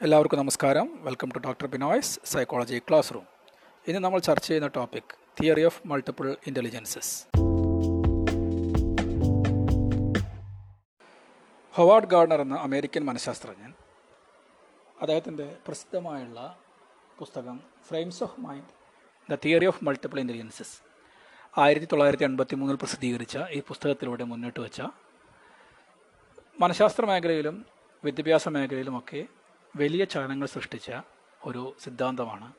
എല്ലാവർക്കും നമസ്കാരം. Welcome to doctor Binoy's psychology class room ഇന്ന് നമ്മൾ ചർച്ച ചെയ്യുന്ന topic theory of multiple intelligences Howard Gardner എന്ന അമേരിക്കൻ മനഃശാസ്ത്രജ്ഞൻ അദ്ദേഹത്തിന്റെ പ്രസിദ്ധമായുള്ള പുസ്തകം frames of mind the theory of multiple intelligences ആയിരത്തി തൊള്ളായിരത്തി എൺപത്തി മൂന്നിൽ പ്രസിദ്ധീകരിച്ച ഈ പുസ്തകത്തിലൂടെ മുന്നോട്ട് വെച്ച മനഃശാസ്ത്ര മേഖലയിലും വിദ്യാഭ്യാസ മേഖലയിലുമൊക്കെ വലിയ ചലനങ്ങൾ സൃഷ്ടിച്ച ഒരു സിദ്ധാന്തമാണ്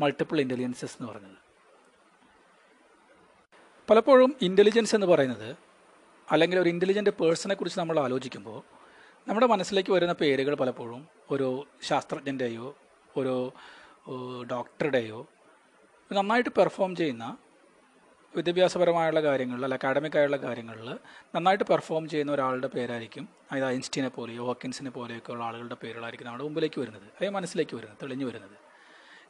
മൾട്ടിപ്പിൾ ഇന്റലിജൻസസ് എന്ന് പറയുന്നത്. പലപ്പോഴും ഇന്റലിജൻസ് എന്ന് പറയുന്നത് അല്ലെങ്കിൽ ഒരു ഇന്റലിജന്റ് പേഴ്സണെ കുറിച്ച് നമ്മൾ ആലോചിക്കുമ്പോൾ നമ്മുടെ മനസ്സിലേക്ക് വരുന്ന പേരുകൾ പലപ്പോഴും ഒരു ശാസ്ത്രജ്ഞന്റെയോ ഒരു ഡോക്ടറുടെയോ നന്നായിട്ട് പെർഫോം ചെയ്യുന്ന വിദ്യാഭ്യാസപരമായുള്ള കാര്യങ്ങളിൽ അല്ല അക്കാഡമിക് ആയുള്ള കാര്യങ്ങളിൽ നന്നായിട്ട് പെർഫോം ചെയ്യുന്ന ഒരാളുടെ പേരായിരിക്കും. അതായത് ഐൻസ്റ്റീനെ പോലെയോ ഹോക്കിൻസിനെ പോലെയൊക്കെ ഉള്ള ആളുകളുടെ പേരുകളായിരിക്കും നമ്മുടെ മുമ്പിലേക്ക് വരുന്നത്. അതേ മനസ്സിലേക്ക് വരുന്നത് തെളിഞ്ഞു വരുന്നത്.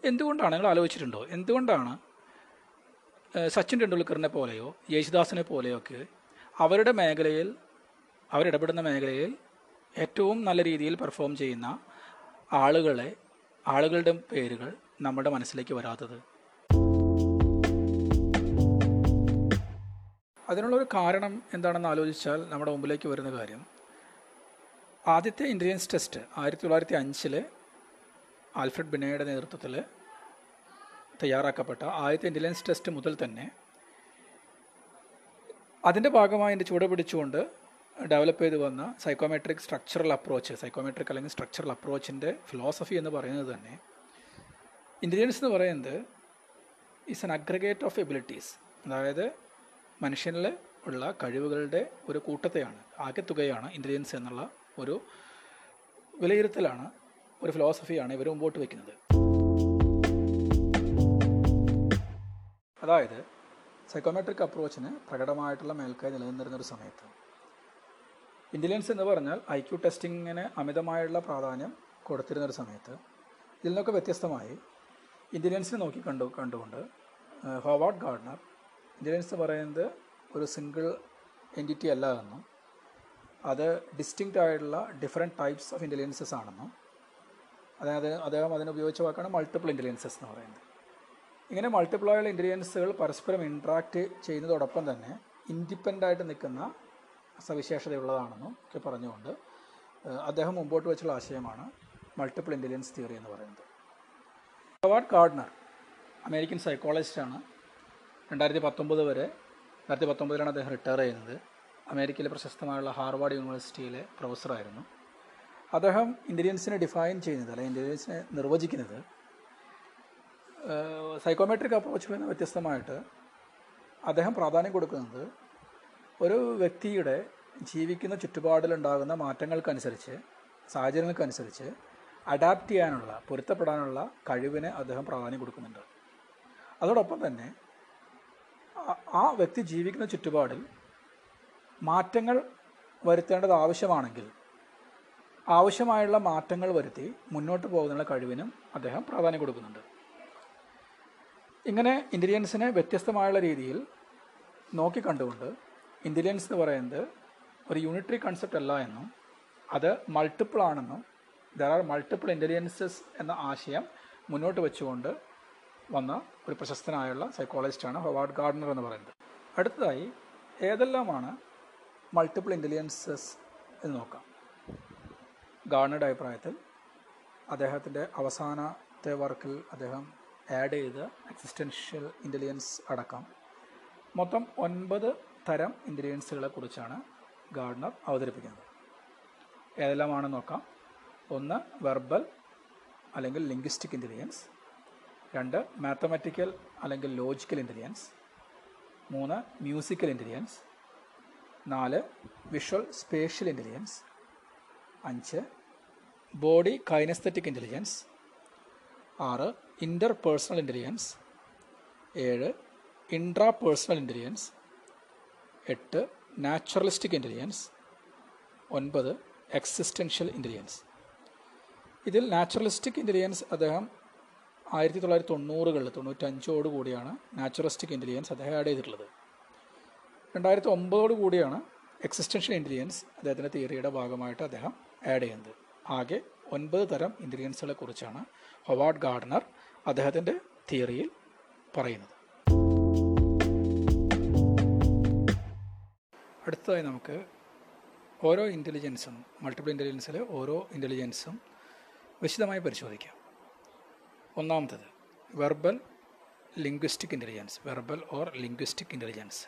എന്തുകൊണ്ടാണ് നിങ്ങൾ ആലോചിച്ചിട്ടുണ്ടോ? എന്തുകൊണ്ടാണ് സച്ചിൻ ടെണ്ടുൽക്കറിനെ പോലെയോ യേശുദാസിനെ പോലെയോ ഒക്കെ അവരുടെ മേഖലയിൽ അവരിടപെടുന്ന മേഖലയിൽ ഏറ്റവും നല്ല രീതിയിൽ പെർഫോം ചെയ്യുന്ന ആളുകളെ ആളുകളുടെ പേരുകൾ നമ്മുടെ മനസ്സിലേക്ക് വരാത്തത്? അതിനുള്ളൊരു കാരണം എന്താണെന്ന് ആലോചിച്ചാൽ നമ്മുടെ മുമ്പിലേക്ക് വരുന്ന കാര്യം. ആദ്യത്തെ ഇന്റലിജൻസ് ടെസ്റ്റ് ആയിരത്തി തൊള്ളായിരത്തി അഞ്ചിൽ ആൽഫ്രഡ് ബിനയുടെ നേതൃത്വത്തിൽ തയ്യാറാക്കപ്പെട്ട ആദ്യത്തെ ഇന്റലിജൻസ് ടെസ്റ്റ് മുതൽ തന്നെ അതിന്റെ ഭാഗമായി എന്റെ ചുവട് പിടിച്ചുകൊണ്ട് ഡെവലപ്പ് ചെയ്ത് വന്ന സൈക്കോമെട്രിക് സ്ട്രക്ചറൽ അപ്രോച്ച് സൈക്കോമെട്രിക് അല്ലെങ്കിൽ സ്ട്രക്ചറൽ അപ്രോച്ചിന്റെ ഫിലോസഫി എന്ന് പറയുന്നത് തന്നെ ഇന്റലിജൻസ് എന്ന് പറയുന്നത് is an aggregate of abilities അതായത് മനുഷ്യനിൽ ഉള്ള കഴിവുകളുടെ ഒരു കൂട്ടത്തെയാണ് ആകെത്തുകയാണ് ഇന്റലിജൻസ് എന്നുള്ള ഒരു വിലയിരുത്തലാണ് ഒരു ഫിലോസഫിയാണ് ഇവർ മുമ്പോട്ട് വയ്ക്കുന്നത് അതായത് സൈക്കോമെട്രിക് അപ്രോച്ചിന് പ്രകടമായിട്ടുള്ള മേൽക്കൈ നിലനിന്നിരുന്ന ഒരു സമയത്ത്. ഇന്റലിജൻസ് എന്ന് പറഞ്ഞാൽ ഐ ക്യു ടെസ്റ്റിങ്ങിന് അമിതമായുള്ള പ്രാധാന്യം കൊടുത്തിരുന്ന ഒരു സമയത്ത് ഇതിൽ നിന്നൊക്കെ വ്യത്യസ്തമായി ഇന്റലിജൻസിനെ നോക്കി കണ്ടു കണ്ടുകൊണ്ട് ഹോവാർഡ് ഗാർഡനർ എന്ന് പറയുന്നത് ഒരു സിംഗിൾ എന്റിറ്റി അല്ല എന്നും അത് ഡിസ്റ്റിങ്ക്റ്റ് ആയിട്ടുള്ള ഡിഫറെന്റ് ടൈപ്സ് ഓഫ് ഇന്റലിജൻസസ് ആണെന്നും അതായത് അദ്ദേഹം അതിന് ഉപയോഗിച്ച വാക്കാണ് മൾട്ടിപ്പിൾ ഇന്റലിജൻസസ് എന്ന് പറയുന്നത്. ഇങ്ങനെ മൾട്ടിപ്പിൾ ഇന്റലിജൻസുകൾ പരസ്പരം ഇൻട്രാക്ട് ചെയ്യുന്നതോടൊപ്പം തന്നെ ഇൻഡിപെൻഡന്റ് ആയിട്ട് നിൽക്കുന്ന സവിശേഷതയുള്ളതാണെന്നും ഒക്കെ പറഞ്ഞുകൊണ്ട് അദ്ദേഹം മുമ്പോട്ട് വെച്ചുള്ള ആശയമാണ് മൾട്ടിപ്പിൾ ഇന്റലിജൻസ് തിയറി എന്ന് പറയുന്നത്. ഹവാർഡ് കാർഡ്നർ അമേരിക്കൻ സൈക്കോളജിസ്റ്റാണ് രണ്ടായിരത്തി പത്തൊമ്പത് വരെ രണ്ടായിരത്തി പത്തൊമ്പതിലാണ് അദ്ദേഹം റിട്ടയർ ചെയ്യുന്നത്. അമേരിക്കയിലെ പ്രശസ്തമായുള്ള ഹാർവാർഡ് യൂണിവേഴ്സിറ്റിയിലെ പ്രൊഫസറായിരുന്നു അദ്ദേഹം ഇന്റലിജൻസിനെ ഡിഫൈൻ ചെയ്യുന്നത് അല്ലെങ്കിൽ ഇന്റലിജൻസിനെ നിർവചിക്കുന്നത് സൈക്കോമെട്രിക് അപ്രോച്ചിൽ നിന്ന് വ്യത്യസ്തമായിട്ട് അദ്ദേഹം പ്രാധാന്യം കൊടുക്കുന്നത് ഒരു വ്യക്തിയുടെ ജീവിക്കുന്ന ചുറ്റുപാടിലുണ്ടാകുന്ന മാറ്റങ്ങൾക്കനുസരിച്ച് സാഹചര്യങ്ങൾക്കനുസരിച്ച് അഡാപ്റ്റ് ചെയ്യാനുള്ള പൊരുത്തപ്പെടാനുള്ള കഴിവിന് അദ്ദേഹം പ്രാധാന്യം കൊടുക്കുന്നുണ്ട്. അതോടൊപ്പം തന്നെ ആ- വ്യക്തി ജീവിക്കുന്ന ചുറ്റുപാടിൽ മാറ്റങ്ങൾ വരുത്തേണ്ടത് ആവശ്യമാണെങ്കിൽ ആവശ്യമായുള്ള മാറ്റങ്ങൾ വരുത്തി മുന്നോട്ട് പോകുന്നതിനുള്ള കഴിവിനും അദ്ദേഹം പ്രാധാന്യം കൊടുക്കുന്നുണ്ട്. ഇങ്ങനെ ഇന്റലിജൻസിനെ വ്യത്യസ്തമായുള്ള രീതിയിൽ നോക്കിക്കണ്ടുകൊണ്ട് ഇന്റലിജൻസ് എന്ന് പറയുന്നത് ഒരു യൂണിറ്ററി കൺസെപ്റ്റ് അല്ല എന്നും അത് മൾട്ടിപ്പിൾ ആണെന്നും ദർ ആർ മൾട്ടിപ്പിൾ ഇന്റലിജൻസസ് എന്ന ആശയം മുന്നോട്ട് വെച്ചുകൊണ്ട് വന്ന ഒരു പ്രശസ്തനായുള്ള സൈക്കോളജിസ്റ്റാണ് ഹൊവാർഡ് ഗാർഡ്നർ എന്ന് പറയുന്നത്. അടുത്തതായി ഏതെല്ലാമാണ് മൾട്ടിപ്പിൾ ഇന്റലിജൻസസ് എന്ന് നോക്കാം. ഗാർഡനറുടെ അഭിപ്രായത്തിൽ അദ്ദേഹത്തിന്റെ അവസാനത്തെ വർക്കിൽ അദ്ദേഹം ആഡ് ചെയ്ത എക്സിസ്റ്റൻഷ്യൽ ഇന്റലിജൻസ് അടക്കം മൊത്തം ഒൻപത് തരം ഇന്റലിജൻസുകളെ കുറിച്ചാണ് ഗാർഡനർ അവതരിപ്പിക്കുന്നത്. ഏതെല്ലാമാണെന്ന് നോക്കാം. ഒന്ന് വെർബൽ അല്ലെങ്കിൽ ലിംഗ്വിസ്റ്റിക് ഇന്റലിജൻസ് രണ്ട് മാത്തമാറ്റിക്കൽ അല്ലെങ്കിൽ ലോജിക്കൽ ഇന്റലിജൻസ് മൂന്ന് മ്യൂസിക്കൽ ഇന്റലിജൻസ് നാല് വിഷ്വൽ സ്പേഷ്യൽ ഇന്റലിജൻസ് അഞ്ച് ബോഡി കൈനസ്തറ്റിക് ഇന്റലിജൻസ് ആറ് ഇന്റർ പേഴ്സണൽ ഇന്റലിജൻസ് ഏഴ് ഇൻട്രാ പേഴ്സണൽ ഇന്റലിജൻസ് എട്ട് നാച്ചുറലിസ്റ്റിക് ഇന്റലിജൻസ് ഒൻപത് എക്സിസ്റ്റൻഷ്യൽ ഇന്റലിജൻസ് ഇതിൽ നാച്ചുറലിസ്റ്റിക് ഇന്റലിജൻസ് അദ്ദേഹം ആയിരത്തി തൊള്ളായിരത്തി തൊണ്ണൂറുകളിൽ തൊണ്ണൂറ്റഞ്ചോട് കൂടിയാണ് നാച്ചുറലിസ്റ്റിക് ഇന്റലിജൻസ് അദ്ദേഹം ആഡ് ചെയ്തിട്ടുള്ളത്. രണ്ടായിരത്തി ഒമ്പതോട് കൂടിയാണ് എക്സിസ്റ്റൻഷ്യൽ ഇന്റലിജൻസ് അദ്ദേഹത്തിന്റെ തിയറിയുടെ ഭാഗമായിട്ട് അദ്ദേഹം ആഡ് ചെയ്യുന്നത്. ആകെ ഒൻപത് തരം ഇന്റലിജൻസുകളെ കുറിച്ചാണ് ഹൊവാർഡ് ഗാർഡനർ അദ്ദേഹത്തിന്റെ തിയറിയിൽ പറയുന്നത്. അടുത്തതായി നമുക്ക് ഓരോ ഇന്റലിജൻസും മൾട്ടിപ്പിൾ ഇന്റലിജൻസിലെ ഓരോ ഇന്റലിജൻസും വിശദമായി പരിശോധിക്കാം. ഒന്നാമത്തത് verbal linguistic intelligence verbal or linguistic intelligence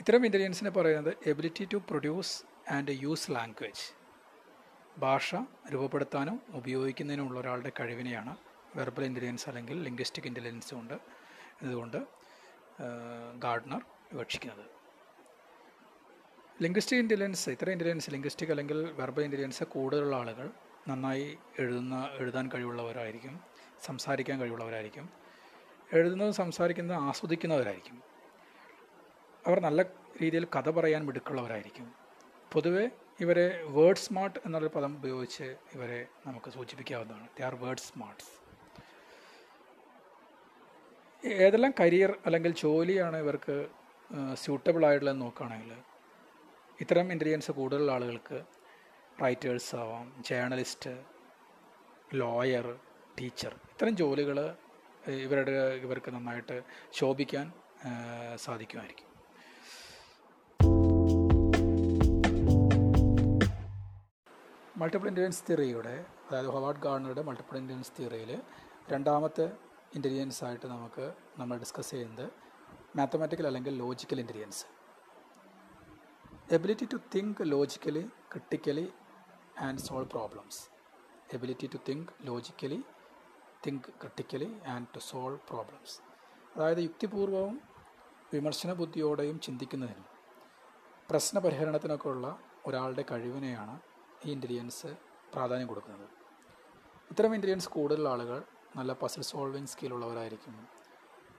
ഇത്തരം ഇന്റലിജൻസിനെ പറയുന്നത് ability to produce and use language ഭാഷ രൂപപ്പെടുത്താനും ഉപയോഗിക്കുന്നതിനുമുള്ള ഒരാളുടെ കഴിവിനെയാണ് വെർബൽ ഇന്റലിജൻസ് അല്ലെങ്കിൽ ലിംഗ്വിസ്റ്റിക് ഇന്റലിജൻസ് കൊണ്ട് ഇതുകൊണ്ട് ഗാർഡനർ വിവക്ഷിക്കുന്നത്. ലിംഗ്വിസ്റ്റിക് ഇന്റലിജൻസ് ഇത്തരം ഇന്റലിജൻസ് ലിംഗ്വിസ്റ്റിക് അല്ലെങ്കിൽ വെർബൽ ഇന്റലിജൻസ് കൂടുതലുള്ള ആളുകൾ നന്നായി എഴുതുന്ന എഴുതാൻ കഴിവുള്ളവരായിരിക്കും സംസാരിക്കാൻ കഴിവുള്ളവരായിരിക്കും. എഴുതുന്നത് സംസാരിക്കുന്നത് ആസ്വദിക്കുന്നവരായിരിക്കും. അവർ നല്ല രീതിയിൽ കഥ പറയാൻ മിടുക്കുള്ളവരായിരിക്കും. പൊതുവെ ഇവരെ വേർഡ് സ്മാർട്ട് എന്നൊരു പദം ഉപയോഗിച്ച് ഇവരെ നമുക്ക് സൂചിപ്പിക്കാവുന്നതാണ്. ദേ ആർ വേർഡ് സ്മാർട്ട്സ് ഏതെല്ലാം കരിയർ അല്ലെങ്കിൽ ജോലിയാണ് ഇവർക്ക് സ്യൂട്ടബിൾ ആയിട്ടുള്ളതെന്ന് നോക്കുകയാണെങ്കിൽ ഇത്തരം ഇന്റലിജൻസ് കൂടുതലുള്ള ആളുകൾക്ക് റൈറ്റേഴ്സ് ആവാം ജേർണലിസ്റ്റ് ലോയർ ടീച്ചർ. ഇത്തരം ജോലികൾ ഇവരുടെ ഇവർക്ക് നന്നായിട്ട് ശോഭിക്കാൻ സാധിക്കുമായിരിക്കും. മൾട്ടിപ്പിൾ ഇന്റലിജൻസ് തിയറിയുടെ അതായത് ഹൊവാർഡ് ഗാർണറുടെ മൾട്ടിപ്പിൾ ഇന്റലിജൻസ് തിയറിയിൽ രണ്ടാമത്തെ ഇന്റലിജൻസ് ആയിട്ട് നമുക്ക് നമ്മൾ ഡിസ്കസ് ചെയ്യുന്നത് മാത്തമാറ്റിക്കൽ അല്ലെങ്കിൽ logical intelligence ability to think logically critically and solve problems ability to think logically think critically and to solve problems അതായത് യുക്തിപൂർവവും വിമർശന ബുദ്ധിയോടെയും ചിന്തിക്കുന്നതിനും പ്രശ്ന പരിഹരണത്തിനൊക്കെ ഉള്ള ഒരാളുടെ കഴിവിനെയാണ് ഈ ഇന്റലിജൻസ് പ്രാധാന്യം കൊടുക്കുന്നത്. ഇത്തരം ഇന്റലിജൻസ് കൂടുതലുള്ള ആളുകൾ നല്ല പസിൽ സോൾവിങ് സ്കില്ലുള്ളവരായിരിക്കും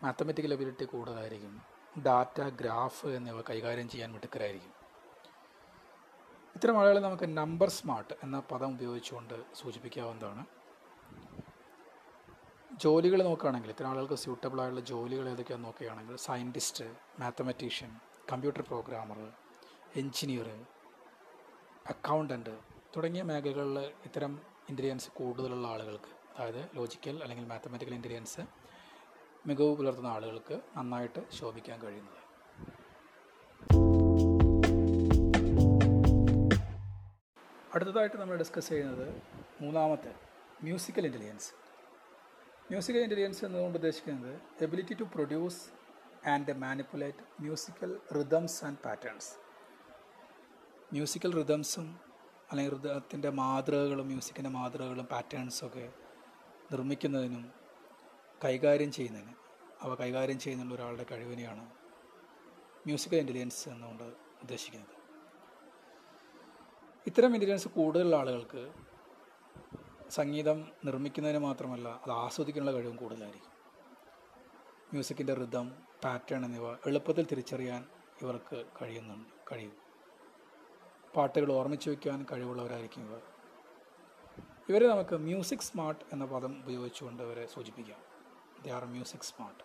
മാത്തമെറ്റിക്കൽ എബിലിറ്റി കൂടുതലായിരിക്കും. ഡാറ്റ ഗ്രാഫ് എന്നിവ കൈകാര്യം ചെയ്യാൻ മിടുക്കരായിരിക്കും. ഇത്തരം ആളുകളെ നമുക്ക് നമ്പർ സ്മാർട്ട് എന്ന പദം ഉപയോഗിച്ചുകൊണ്ട് സൂചിപ്പിക്കാവുന്നതാണ്. ജോലികൾ നോക്കുകയാണെങ്കിൽ ഇത്തരം ആളുകൾക്ക് സ്യൂട്ടബിൾ ആയിട്ടുള്ള ജോലികൾ ഏതൊക്കെയാണെന്ന് നോക്കുകയാണെങ്കിൽ scientist mathematician computer programmer engineer accountant തുടങ്ങിയ മേഖലകളിൽ ഇത്തരം ഇന്റലിജൻസ് കൂടുതലുള്ള ആളുകൾക്ക് അതായത് ലോജിക്കൽ അല്ലെങ്കിൽ മാത്തമാറ്റിക്കൽ ഇന്റലിജൻസ് മികവ് പുലർത്തുന്ന ആളുകൾക്ക് നന്നായിട്ട് ശോഭിക്കാൻ കഴിയുന്നത്. അടുത്തതായിട്ട് നമ്മൾ ഡിസ്കസ് ചെയ്യുന്നത് മൂന്നാമത്തെ മ്യൂസിക്കൽ ഇന്റലിജൻസ് മ്യൂസിക്കൽ ഇന്റലിജൻസ് എന്നതുകൊണ്ട് ഉദ്ദേശിക്കുന്നത് ability to produce and manipulate musical rhythms and patterns musical റിതംസും അല്ലെങ്കിൽ ഋതത്തിന്റെ മാതൃകകളും മ്യൂസിക്കിന്റെ മാതൃകകളും പാറ്റേൺസൊക്കെ നിർമ്മിക്കുന്നതിനും കൈകാര്യം ചെയ്യുന്നതിന് അവ കൈകാര്യം ചെയ്യുന്നുള്ള ഒരാളുടെ കഴിവിനെയാണ് മ്യൂസിക്കൽ ഇന്റലിജൻസ് എന്നുകൊണ്ട് ഉദ്ദേശിക്കുന്നത്. ഇത്തരം ഇന്റലിജൻസ് കൂടുതലുള്ള ആളുകൾക്ക് സംഗീതം നിർമ്മിക്കുന്നതിന് മാത്രമല്ല അത് ആസ്വദിക്കാനുള്ള കഴിവും കൂടുതലായിരിക്കും. മ്യൂസിക്കിന്റെ റിതം പാറ്റേൺ എന്നിവ എളുപ്പത്തിൽ തിരിച്ചറിയാൻ ഇവർക്ക് കഴിയുന്നുണ്ട് കഴിയും. പാട്ടുകൾ ഓർമ്മിച്ച് വയ്ക്കാൻ കഴിവുള്ളവരായിരിക്കും ഇവർ. ഇവരെ നമുക്ക് മ്യൂസിക് സ്മാർട്ട് എന്ന പദം ഉപയോഗിച്ചുകൊണ്ട് ഇവരെ സൂചിപ്പിക്കാം. ദേ ആർ മ്യൂസിക് സ്മാർട്ട്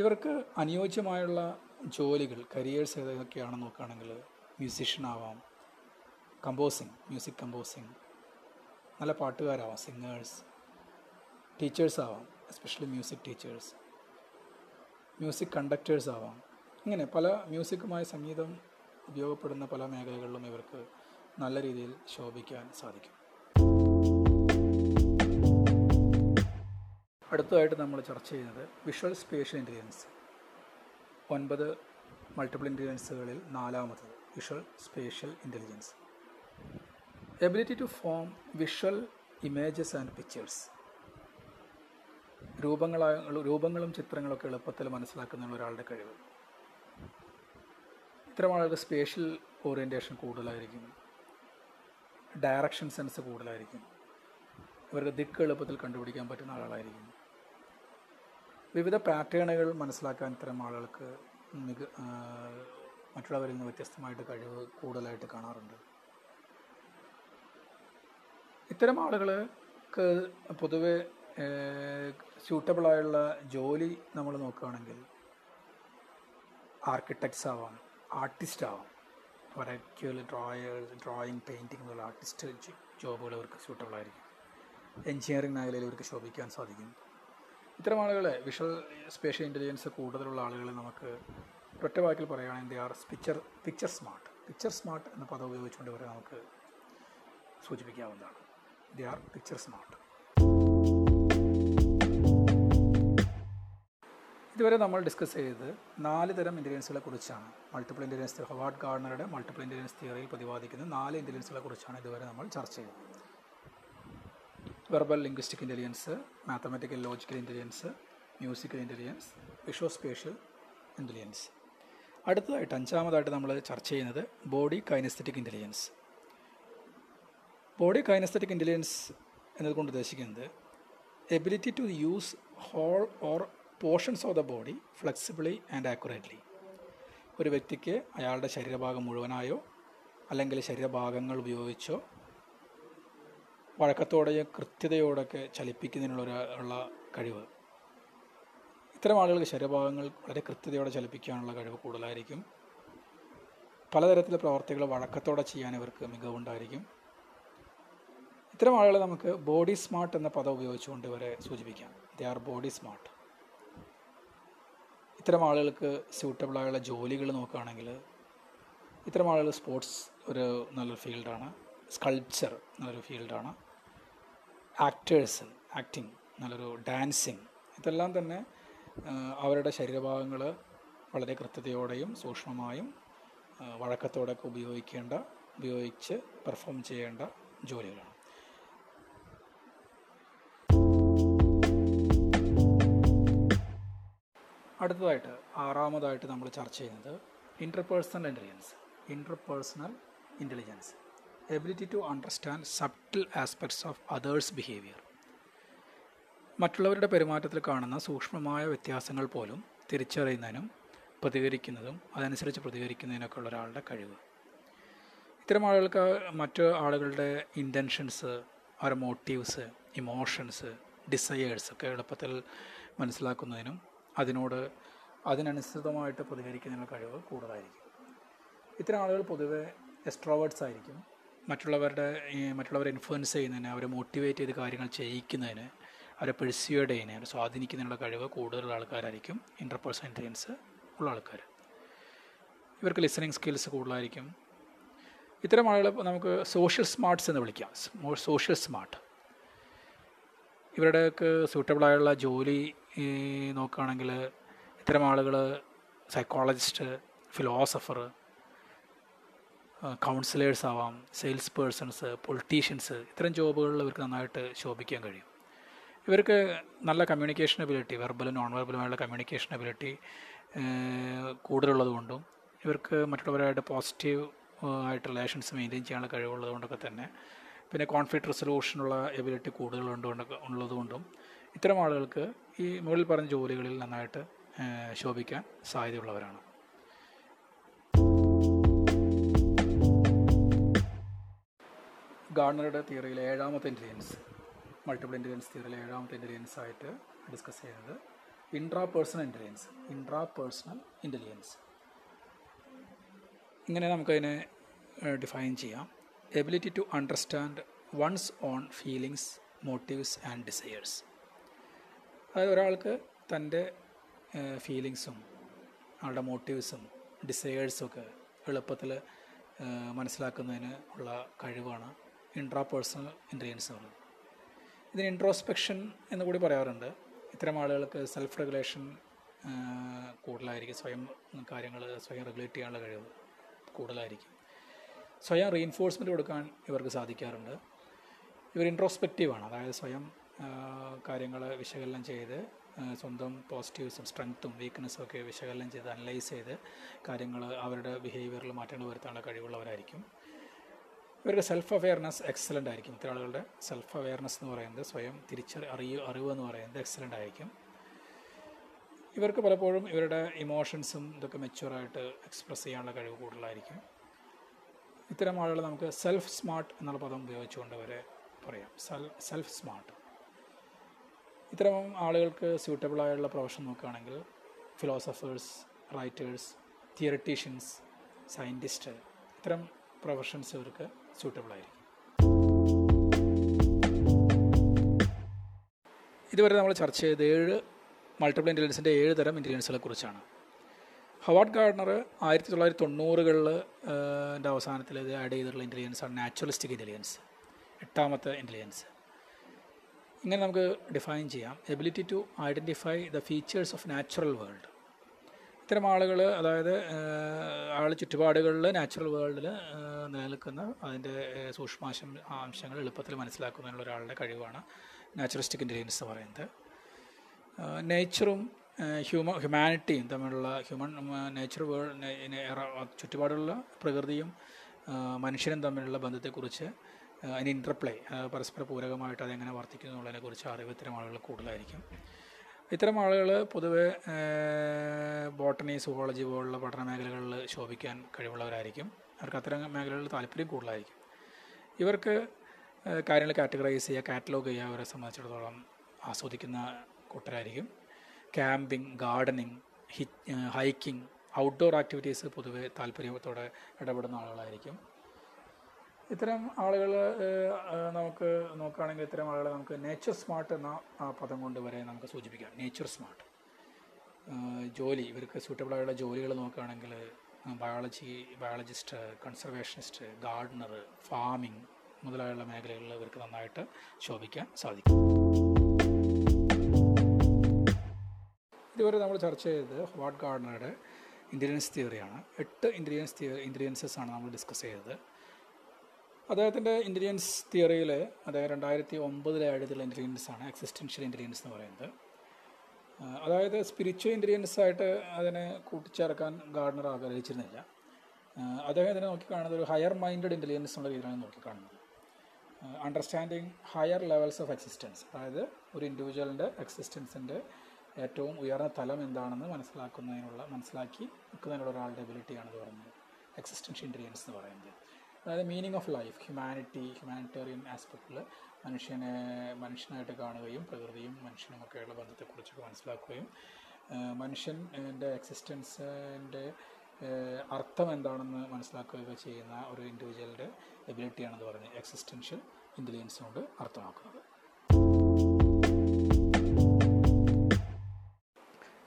ഇവർക്ക് അനുയോജ്യമായുള്ള ജോലികൾ കരിയേഴ്സ് ഏതൊക്കെയാണെന്ന് നോക്കുകയാണെങ്കിൽ മ്യൂസിഷ്യൻ ആവാം കമ്പോസിങ് മ്യൂസിക് കമ്പോസിങ്. നല്ല പാട്ടുകാരാവാം സിംഗേഴ്സ് ടീച്ചേഴ്സ് ആവാം especially music teachers music conductors ആവാം. ഇങ്ങനെ പല മ്യൂസിക്കുമായി സംഗീതം ഉപയോഗപ്പെടുന്ന പല മേഖലകളിലും ഇവർക്ക് നല്ല രീതിയിൽ ശോഭിക്കാൻ സാധിക്കും. അടുത്തതായിട്ട് നമ്മൾ ചർച്ച ചെയ്യുന്നത് വിഷ്വൽ സ്പേഷ്യൽ ഇന്റലിജൻസ് ഒൻപത് മൾട്ടിപ്പിൾ ഇന്റലിജൻസുകളിൽ നാലാമത്തത് visual spatial intelligence ability to form visual images and pictures രൂപങ്ങളായ രൂപങ്ങളും ചിത്രങ്ങളൊക്കെ എളുപ്പത്തിൽ മനസ്സിലാക്കുന്ന ഒരാളുടെ കഴിവ്. ഇത്തരം ആളുകൾക്ക് സ്പേഷ്യൽ ഓറിയന്റേഷൻ കൂടുതലായിരിക്കും. ഡയറക്ഷൻ സെൻസ് കൂടുതലായിരിക്കും. ഇവർക്ക് ദിക്ക് എളുപ്പത്തിൽ കണ്ടുപിടിക്കാൻ പറ്റുന്ന ആളുകളായിരിക്കും വിവിധ പാറ്റേണുകൾ മനസ്സിലാക്കാൻ ഇത്തരം ആളുകൾക്ക് മിക മറ്റുള്ളവരിൽ നിന്ന് വ്യത്യസ്തമായിട്ട് കഴിവ് കൂടുതലായിട്ട് കാണാറുണ്ട്. ഇത്തരം ആളുകൾക്ക് പൊതുവെ സ്യൂട്ടബിളായുള്ള ജോലി നമ്മൾ നോക്കുകയാണെങ്കിൽ ആർക്കിടെക്ട്സ് ആവാം ആർട്ടിസ്റ്റ് ആവാം. വരയ്ക്കൽ ഡ്രോയേഴ്സ് ഡ്രോയിങ് പെയിന്റിംഗ് എന്നുള്ള ആർട്ടിസ്റ്റ് ജോബുകൾ അവർക്ക് സ്യൂട്ടബിളായിരിക്കും എൻജിനീയറിംഗ് മേഖലയിൽ ഇവർക്ക് ശോഭിക്കാൻ സാധിക്കും. ഇത്തരം ആളുകളെ വിഷ്വൽ സ്പേഷ്യൽ ഇന്റലിജൻസ് കൂടുതലുള്ള ആളുകളെ നമുക്ക് ഒറ്റ വാക്കിൽ പറയുകയാണെങ്കിൽ they are picture picture smart picture smart എന്ന പദം ഉപയോഗിച്ചുകൊണ്ട് ഇവരെ നമുക്ക് സൂചിപ്പിക്കാവുന്നതാണ്. ദേ ആർ പിക്ചർ സ്മാർട്ട് ഇതുവരെ നമ്മൾ ഡിസ്കസ് ചെയ്തത് നാല് തരം ഇന്റലിജൻസുകളെ കുറിച്ചാണ്. മൾട്ടിപ്പിൾ ഇന്റലിജൻസ് ഹവാർഡ് ഗാർഡനറുടെ മൾട്ടിപ്പിൾ ഇന്റലിജൻസ് തിയറിയിൽ പ്രതിപാദിക്കുന്ന നാല് ഇന്റലിജൻസുകളെ കുറിച്ചാണ് ഇതുവരെ നമ്മൾ ചർച്ച ചെയ്തത്. Verbal linguistic intelligence mathematical logical intelligence musical intelligence visual spatial intelligence അടുത്തതായിട്ട് അഞ്ചാമതായിട്ട് നമ്മൾ ചർച്ച ചെയ്യുന്നത് body kinesthetic intelligence body kinesthetic intelligence എന്നതുകൊണ്ട് ഉദ്ദേശിക്കുന്നത് ability to use whole or portions of the body flexibly and accurately ഒരു വ്യക്തിക്ക് അയാളുടെ ശരീരഭാഗം മുഴുവനായോ അല്ലെങ്കിൽ ശരീരഭാഗങ്ങൾ ഉപയോഗിച്ചോ വഴക്കത്തോടെയും കൃത്യതയോടൊക്കെ ചലിപ്പിക്കുന്നതിനുള്ള ഉള്ള കഴിവ്. ഇത്തരം ആളുകൾക്ക് ശരീരഭാഗങ്ങൾ വളരെ കൃത്യതയോടെ ചലിപ്പിക്കാനുള്ള കഴിവ് കൂടുതലായിരിക്കും. പലതരത്തിലെ പ്രവർത്തികൾ വഴക്കത്തോടെ ചെയ്യാൻ ഇവർക്ക് മികവുണ്ടായിരിക്കും. ഇത്തരം ആളുകളെ നമുക്ക് ബോഡി സ്മാർട്ട് എന്ന പദം ഉപയോഗിച്ചുകൊണ്ട് ഇവരെ സൂചിപ്പിക്കാം. ദേ ആർ ബോഡി സ്മാർട്ട് ഇത്തരം ആളുകൾക്ക് സ്യൂട്ടബിളായുള്ള ജോലികൾ നോക്കുകയാണെങ്കിൽ ഇത്തരം ആളുകൾ സ്പോർട്സ് ഒരു നല്ലൊരു ഫീൽഡാണ് സ്കൾപ്ചർ നല്ലൊരു ഫീൽഡാണ് ആക്ടേഴ്സ് ആക്ടിങ് നല്ലൊരു ഡാൻസിങ് ഇതെല്ലാം തന്നെ അവരുടെ ശരീരഭാഗങ്ങൾ വളരെ കൃത്യതയോടെയും സൂക്ഷ്മമായും വഴക്കത്തോടെയൊക്കെ ഉപയോഗിക്കേണ്ട ഉപയോഗിച്ച് പെർഫോം ചെയ്യേണ്ട ജോലികളാണ്. അടുത്തതായിട്ട് ആറാമതായിട്ട് നമ്മൾ ചർച്ച ചെയ്യുന്നത് interpersonal intelligence interpersonal intelligence ability to understand subtle aspects of others behaviour മറ്റുള്ളവരുടെ പെരുമാറ്റത്തിൽ കാണുന്ന സൂക്ഷ്മമായ വ്യത്യാസങ്ങൾ പോലും തിരിച്ചറിയുന്നതിനും പ്രതികരിക്കുന്നതും അതനുസരിച്ച് പ്രതികരിക്കുന്നതിനൊക്കെ ഉള്ള ഒരാളുടെ കഴിവ്. ഇത്തരം ആളുകൾക്ക് മറ്റ് ആളുകളുടെ ഇന്റൻഷൻസ് അവരുടെ മോട്ടീവ്സ് ഇമോഷൻസ് ഡിസയേഴ്സ് ഒക്കെ എളുപ്പത്തിൽ മനസ്സിലാക്കുന്നതിനും അതിനോട് അതിനനുസൃതമായിട്ട് പ്രതികരിക്കുന്നതിനുള്ള കഴിവ് കൂടുതലായിരിക്കും. ഇത്തരം ആളുകൾ പൊതുവെ എക്സ്ട്രോവേർട്സ് ആയിരിക്കും. മറ്റുള്ളവരുടെ മറ്റുള്ളവരെ ഇൻഫ്ലുവൻസ് ചെയ്യുന്നതിന് അവരെ മോട്ടിവേറ്റ് ചെയ്ത് കാര്യങ്ങൾ ചെയ്യിക്കുന്നതിന് അവരെ പെർസ്യൂഡ് ചെയ്യുന്നതിന് അവരെ സ്വാധീനിക്കുന്നതിനുള്ള കഴിവ് കൂടുതലുള്ള ആൾക്കാരായിരിക്കും ഇന്റർപേഴ്സണൽ ഇന്റലിജൻസ് ഉള്ള ആൾക്കാർ. ഇവർക്ക് ലിസണിങ് സ്കിൽസ് കൂടുതലായിരിക്കും. ഇത്തരം ആളുകളെ നമുക്ക് സോഷ്യൽ സ്മാർട്ട്സ് എന്ന് വിളിക്കാം. സോഷ്യൽ സ്മാർട്ട് ഇവരുടെയൊക്കെ സൂട്ടബിളായുള്ള ജോലി ഈ നോക്കുകയാണെങ്കിൽ ഇത്തരം ആളുകൾ സൈക്കോളജിസ്റ്റ് ഫിലോസഫർ കൗൺസിലേഴ്സ് ആവാം സെയിൽസ് പേഴ്സൺസ് പൊളിറ്റീഷ്യൻസ് ഇത്തരം ജോബുകളിൽ ഇവർക്ക് നന്നായിട്ട് ശോഭിക്കാൻ കഴിയും. ഇവർക്ക് നല്ല കമ്മ്യൂണിക്കേഷൻ എബിലിറ്റി വെർബലും നോൺ വെർബലുമായുള്ള കമ്മ്യൂണിക്കേഷൻ എബിലിറ്റി കൂടുതലുള്ളതുകൊണ്ടും ഇവർക്ക് മറ്റുള്ളവരായിട്ട് പോസിറ്റീവ് ആയിട്ട് റിലേഷൻസ് മെയിന്റെയിൻ ചെയ്യാനുള്ള കഴിവുള്ളതുകൊണ്ടൊക്കെ തന്നെ പിന്നെ കോൺഫ്ലിക്റ്റ് റെസൊല്യൂഷനുള്ള എബിലിറ്റി കൂടുതലുണ്ട് ഉള്ളതുകൊണ്ടും ഇത്തരം ആളുകൾക്ക് ഈ മുകളിൽ പറഞ്ഞ ജോലികളിൽ നന്നായിട്ട് ശോഭിക്കാൻ സാധ്യതയുള്ളവരാണ്. ഗാർണറുടെ തിയറിയിലെ ഏഴാമത്തെ ഇന്റലിജൻസ് മൾട്ടിപ്പിൾ ഇന്റലിജൻസ് തിയറിയിലെ ഏഴാമത്തെ ഇന്റലിജൻസ് ആയിട്ട് ഡിസ്കസ് ചെയ്യുന്നത് intrapersonal intelligence intrapersonal intelligence ഇങ്ങനെ നമുക്കതിനെ ഡിഫൈൻ ചെയ്യാം. Ability to understand one's own feelings motives and desires അതായത് ഒരാൾക്ക് തന്റെ ഫീലിങ്സും ആളുടെ മോട്ടീവ്സും ഡിസയേഴ്സും ഒക്കെ എളുപ്പത്തിൽ മനസ്സിലാക്കുന്നതിന് ഉള്ള കഴിവാണ് ഇൻട്രാ പേഴ്സണൽ ഇന്റലിജൻസ് എന്ന് ഇതിന് ഇൻട്രോസ്പെക്ഷൻ എന്ന് കൂടി പറയാറുണ്ട്. ഇത്തരം ആളുകൾക്ക് സെൽഫ് റെഗുലേഷൻ കൂടുതലായിരിക്കും. സ്വയം കാര്യങ്ങൾ സ്വയം റെഗുലേറ്റ് ചെയ്യാനുള്ള കഴിവ് കൂടുതലായിരിക്കും. സ്വയം റീഇൻഫോഴ്സ്മെന്റ് കൊടുക്കാൻ ഇവർക്ക് സാധിക്കാറുണ്ട്. ഇവർ ഇൻട്രോസ്പെക്റ്റീവാണ് അതായത് സ്വയം കാര്യങ്ങൾ വിശകലനം ചെയ്ത് സ്വന്തം പോസിറ്റീവ്സും സ്ട്രെങ്ത്തും വീക്ക്നെസ്സും ഒക്കെ വിശകലനം ചെയ്ത് അനലൈസ് ചെയ്ത് കാര്യങ്ങൾ അവരുടെ ബിഹേവിയറിൽ മാറ്റങ്ങൾ വരുത്താനുള്ള കഴിവുള്ളവരായിരിക്കും. ഇവരുടെ സെൽഫ് അവെയർനെസ് എക്സലന്റ് ആയിരിക്കും. ഇത്ര ആളുകളുടെ സെൽഫ് അവെയർനെസ് എന്ന് പറയുന്നത് സ്വയം തിരിച്ചറി അറിയ അറിവ് എന്ന് പറയുന്നത് എക്സലന്റ് ആയിരിക്കും. ഇവർക്ക് പലപ്പോഴും ഇവരുടെ ഇമോഷൻസും ഇതൊക്കെ മെച്യൂറായിട്ട് എക്സ്പ്രസ് ചെയ്യാനുള്ള കഴിവ് കൂടുതലായിരിക്കും. ഇത്തരം ആളുകൾ നമുക്ക് സെൽഫ് സ്മാർട്ട് എന്നുള്ള പദം ഉപയോഗിച്ചുകൊണ്ട് അവരെ പറയാം. സെൽ സെൽഫ് സ്മാർട്ട് ഇത്തരം ആളുകൾക്ക് സ്യൂട്ടബിളായുള്ള പ്രൊഫഷൻ നോക്കുകയാണെങ്കിൽ ഫിലോസഫേഴ്സ് റൈറ്റേഴ്സ് തിയറിറ്റീഷ്യൻസ് സയന്റിസ്റ്റ് ഇത്തരം പ്രൊഫഷൻസ് ഇവർക്ക് സ്യൂട്ടബിൾ ആയിരിക്കും. ഇതുവരെ നമ്മൾ ചർച്ച ചെയ്ത ഏഴ് മൾട്ടിപ്പിൾ ഇന്റലിജൻസിന്റെ ഏഴ് തരം ഇന്റലിജൻസുകളെ കുറിച്ചാണ്. ഹവാർഡ് ഗാർഡനർ ആയിരത്തി തൊള്ളായിരത്തി തൊണ്ണൂറുകളിൽ അവസാനത്തിൽ ഇത് ആഡ് ചെയ്തിട്ടുള്ള ഇന്റലിജൻസാണ് നാച്ചുറലിസ്റ്റിക് ഇന്റലിജൻസ് എട്ടാമത്തെ ഇന്റലിജൻസ് ഇങ്ങനെ നമുക്ക് ഡിഫൈൻ ചെയ്യാം. Ability to identify the features of natural world ഇത്തരം ആളുകൾ അതായത് ആൾ ചുറ്റുപാടുകളിൽ നാച്ചുറൽ വേൾഡിൽ നിലനിൽക്കുന്ന അതിന്റെ സൂക്ഷ്മാശം അംശങ്ങൾ എളുപ്പത്തിൽ മനസ്സിലാക്കുന്നതിനുള്ള ഒരാളുടെ കഴിവാണ് നാച്ചുറലിസ്റ്റിക് ഇന്റലിജൻസ് എന്ന് പറയുന്നത്. നേച്ചറും ഹ്യൂമ ഹ്യൂമാനിറ്റിയും തമ്മിലുള്ള ഹ്യൂമൻ നേച്ചർ വേൾഡ് ചുറ്റുപാടുള്ള പ്രകൃതിയും മനുഷ്യനും തമ്മിലുള്ള ബന്ധത്തെക്കുറിച്ച് അതിന് ഇന്റർപ്ലേ പരസ്പര പൂരകമായിട്ട് അതെങ്ങനെ വർത്തിക്കുന്നു എന്നുള്ളതിനെക്കുറിച്ച് അറിവ് ഇത്തരം ആളുകൾ കൂടുതലായിരിക്കും. ഇത്തരം ആളുകൾ പൊതുവെ ബോട്ടണി സുവോളജി പോലുള്ള പഠന മേഖലകളിൽ ശോഭിക്കാൻ കഴിവുള്ളവരായിരിക്കും. അവർക്ക് അത്തരം മേഖലകളിൽ താല്പര്യം കൂടുതലായിരിക്കും. ഇവർക്ക് കാര്യങ്ങൾ കാറ്റഗറൈസ് ചെയ്യുക കാറ്റലോഗ് ചെയ്യുക അവരെ സംബന്ധിച്ചിടത്തോളം ആസ്വദിക്കുന്ന കൂട്ടരായിരിക്കും. Camping gardening hiking outdoor activities പൊതുവെ താല്പര്യത്തോടെ ഇടപെടുന്ന ആളുകളായിരിക്കും. ഇത്തരം ആളുകൾ നമുക്ക് നോക്കുകയാണെങ്കിൽ ഇത്തരം ആളുകളെ നമുക്ക് നേച്ചർ സ്മാർട്ട് എന്ന ആ പദം കൊണ്ട് വരെ നമുക്ക് സൂചിപ്പിക്കാം. നേച്ചർ സ്മാർട്ട് ജോലി ഇവർക്ക് സൂട്ടബിളായുള്ള ജോലികൾ നോക്കുകയാണെങ്കിൽ biology biologist conservationist gardener farming മുതലായുള്ള മേഖലകളിൽ ഇവർക്ക് നന്നായിട്ട് ശോഭിക്കാൻ സാധിക്കും. ഇതുവരെ നമ്മൾ ചർച്ച ചെയ്തത് വാട്ട് ഗാർഡനറുടെ ഇൻഡ്രിയൻസ് തിയറിയാണ് എട്ട് ഇൻഡ്രിയൻസ് തിയറി ഇൻഡ്രിയൻസസ് ആണ് നമ്മൾ ഡിസ്കസ് ചെയ്തത്. അദ്ദേഹത്തിന്റെ ഇന്റലിജൻസ് തിയറിയിൽ അദ്ദേഹം രണ്ടായിരത്തി ഒമ്പതിലെ എഴുതിയുള്ള ഇന്റലിജൻസ് ആണ് എക്സിസ്റ്റൻഷ്യൽ ഇന്റലിജൻസ് എന്ന് പറയുന്നത്. അതായത് സ്പിരിച്വൽ ഇന്റലിജൻസ് ആയിട്ട് അതിനെ കൂട്ടിച്ചേർക്കാൻ ഗാർഡനർ ആഗ്രഹിച്ചിരുന്നില്ല. അദ്ദേഹം ഇതിനെ നോക്കിക്കാണുന്നത് ഒരു ഹയർ മൈൻഡഡ് ഇന്റലിജൻസ് എന്നുള്ള രീതിയിലാണ് നോക്കിക്കാണുന്നത്. Understanding higher levels of existence അതായത് ഒരു ഇൻഡിവിജ്വലിന്റെ എക്സിസ്റ്റൻസിന്റെ ഏറ്റവും ഉയർന്ന തലം എന്താണെന്ന് മനസ്സിലാക്കുന്നതിനുള്ള മനസ്സിലാക്കി നിൽക്കുന്നതിനുള്ള ഒരാളുടെ എബിലിറ്റിയാണ് പറയുന്നത് എക്സിസ്റ്റൻഷ്യൽ ഇന്റലിജൻസ് എന്ന് പറയുന്നത്. അതായത് meaning of life humanity humanitarian ആസ്പെക്റ്റിൽ മനുഷ്യനെ മനുഷ്യനായിട്ട് കാണുകയും പ്രകൃതിയും മനുഷ്യനുമൊക്കെയുള്ള ബന്ധത്തെക്കുറിച്ചൊക്കെ മനസ്സിലാക്കുകയും മനുഷ്യന്റെ എക്സിസ്റ്റൻസിന്റെ അർത്ഥം എന്താണെന്ന് മനസ്സിലാക്കുകയൊക്കെ ചെയ്യുന്ന ഒരു ഇൻഡിവിജ്വലിന്റെ എബിലിറ്റിയാണെന്ന് പറഞ്ഞ് എക്സിസ്റ്റൻഷ്യൽ ഇന്റലിജൻസ് കൊണ്ട് അർത്ഥമാക്കുന്നത്.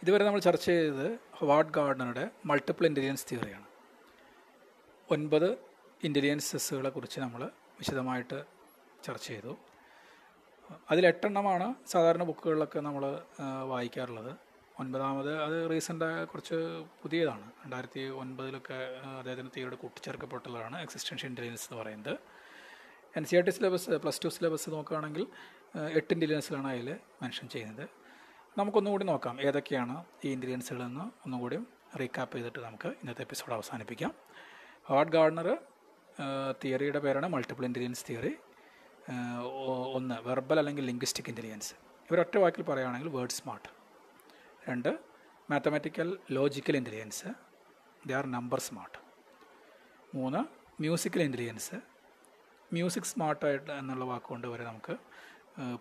ഇതുവരെ നമ്മൾ ചർച്ച ചെയ്തത് ഹവാർഡ് ഗാർഡനറുടെ മൾട്ടിപ്പിൾ ഇന്റലിജൻസ് തിയറിയാണ് ഒൻപത് ഇന്റലിജൻസസുകളെ കുറിച്ച് നമ്മൾ വിശദമായിട്ട് ചർച്ച ചെയ്തു. അതിൽ എട്ടെണ്ണമാണ് സാധാരണ ബുക്കുകളിലൊക്കെ നമ്മൾ വായിക്കാറുള്ളത്. ഒൻപതാമത് അത് റീസെന്റായ കുറച്ച് പുതിയതാണ്. രണ്ടായിരത്തി ഒൻപതിലൊക്കെ അദ്ദേഹത്തിന്റെ തീയോട് കൂട്ടിച്ചേർക്കപ്പെട്ടതാണ് എക്സിസ്റ്റൻഷ്യൽ ഇന്റലിജൻസ് എന്ന് പറയുന്നത്. N C R T syllabus plus two syllabus നോക്കുകയാണെങ്കിൽ എട്ട് ഇന്റലിജൻസിലാണ് അതിൽ മെൻഷൻ ചെയ്യുന്നത്. നമുക്കൊന്നുകൂടി നോക്കാം ഏതൊക്കെയാണ് ഈ ഇന്റലിജൻസുകളെന്ന് ഒന്നുകൂടി റീക്യാപ്പ് ചെയ്തിട്ട് നമുക്ക് ഇന്നത്തെ എപ്പിസോഡ് അവസാനിപ്പിക്കാം. ഹാർഡ് ഗാർഡനർ തിയറിയുടെ പേരാണ് മൾട്ടിപ്പിൾ ഇന്റലിജൻസ് തിയറി ഒന്ന് വെർബൽ അല്ലെങ്കിൽ ലിംഗ്വിസ്റ്റിക് ഇന്റലിജൻസ് ഇവരൊറ്റ വാക്കിൽ പറയുകയാണെങ്കിൽ വേർഡ് സ്മാർട്ട് രണ്ട് mathematical logical intelligence they are number smart മൂന്ന് മ്യൂസിക്കൽ ഇന്റലിജൻസ് മ്യൂസിക് സ്മാർട്ടായിട്ട് എന്നുള്ള വാക്കുകൊണ്ട് വരെ നമുക്ക്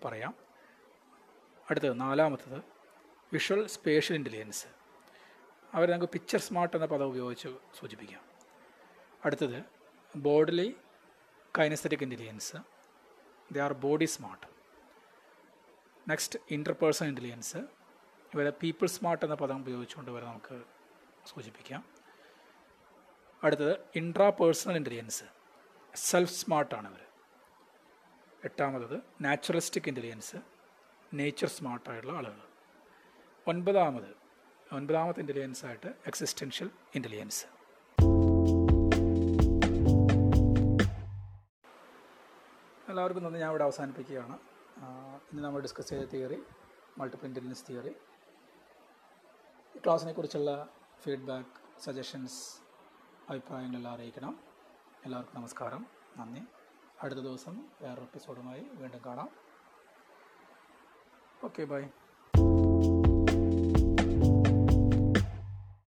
പറയാം. അടുത്തത് നാലാമത്തത് വിഷ്വൽ സ്പേഷ്യൽ ഇന്റലിജൻസ് അവർ നമുക്ക് പിക്ചർ സ്മാർട്ട് എന്ന പദം ഉപയോഗിച്ച് സൂചിപ്പിക്കാം. അടുത്തത് bodily kinesthetic intelligence they are body smart next interpersonal intelligence ഇവരെ പീപ്പിൾ സ്മാർട്ട് എന്ന പദം ഉപയോഗിച്ചുകൊണ്ട് വരെ നമുക്ക് സൂചിപ്പിക്കാം. അടുത്തത് ഇൻട്രാ ഇന്റലിജൻസ് സെൽഫ് സ്മാർട്ടാണ് ഇവർ എട്ടാമത്തത് നാച്ചുറലിസ്റ്റിക് ഇന്റലിജൻസ് നേച്ചർ സ്മാർട്ടായിട്ടുള്ള ആളുകൾ. ഒൻപതാമത് ഒൻപതാമത്തെ ഇന്റലിജൻസ് ആയിട്ട് എക്സിസ്റ്റൻഷ്യൽ ഇന്റലിജൻസ് എല്ലാവർക്കും നന്ദി. ഞാൻ ഇവിടെ അവസാനിപ്പിക്കുകയാണ്. ഇന്ന് നമ്മൾ ഡിസ്കസ് ചെയ്ത തിയറി മൾട്ടിപ്പിൾ ഇന്റലിജൻസ് തിയറി ക്ലാസ്സിനെ കുറിച്ചുള്ള ഫീഡ്ബാക്ക് സജഷൻസ് അഭിപ്രായങ്ങളെല്ലാം അറിയിക്കണം. എല്ലാവർക്കും നമസ്കാരം. നന്ദി. അടുത്ത ദിവസം വേറൊരു എപ്പിസോഡുമായി വീണ്ടും കാണാം. Okay bye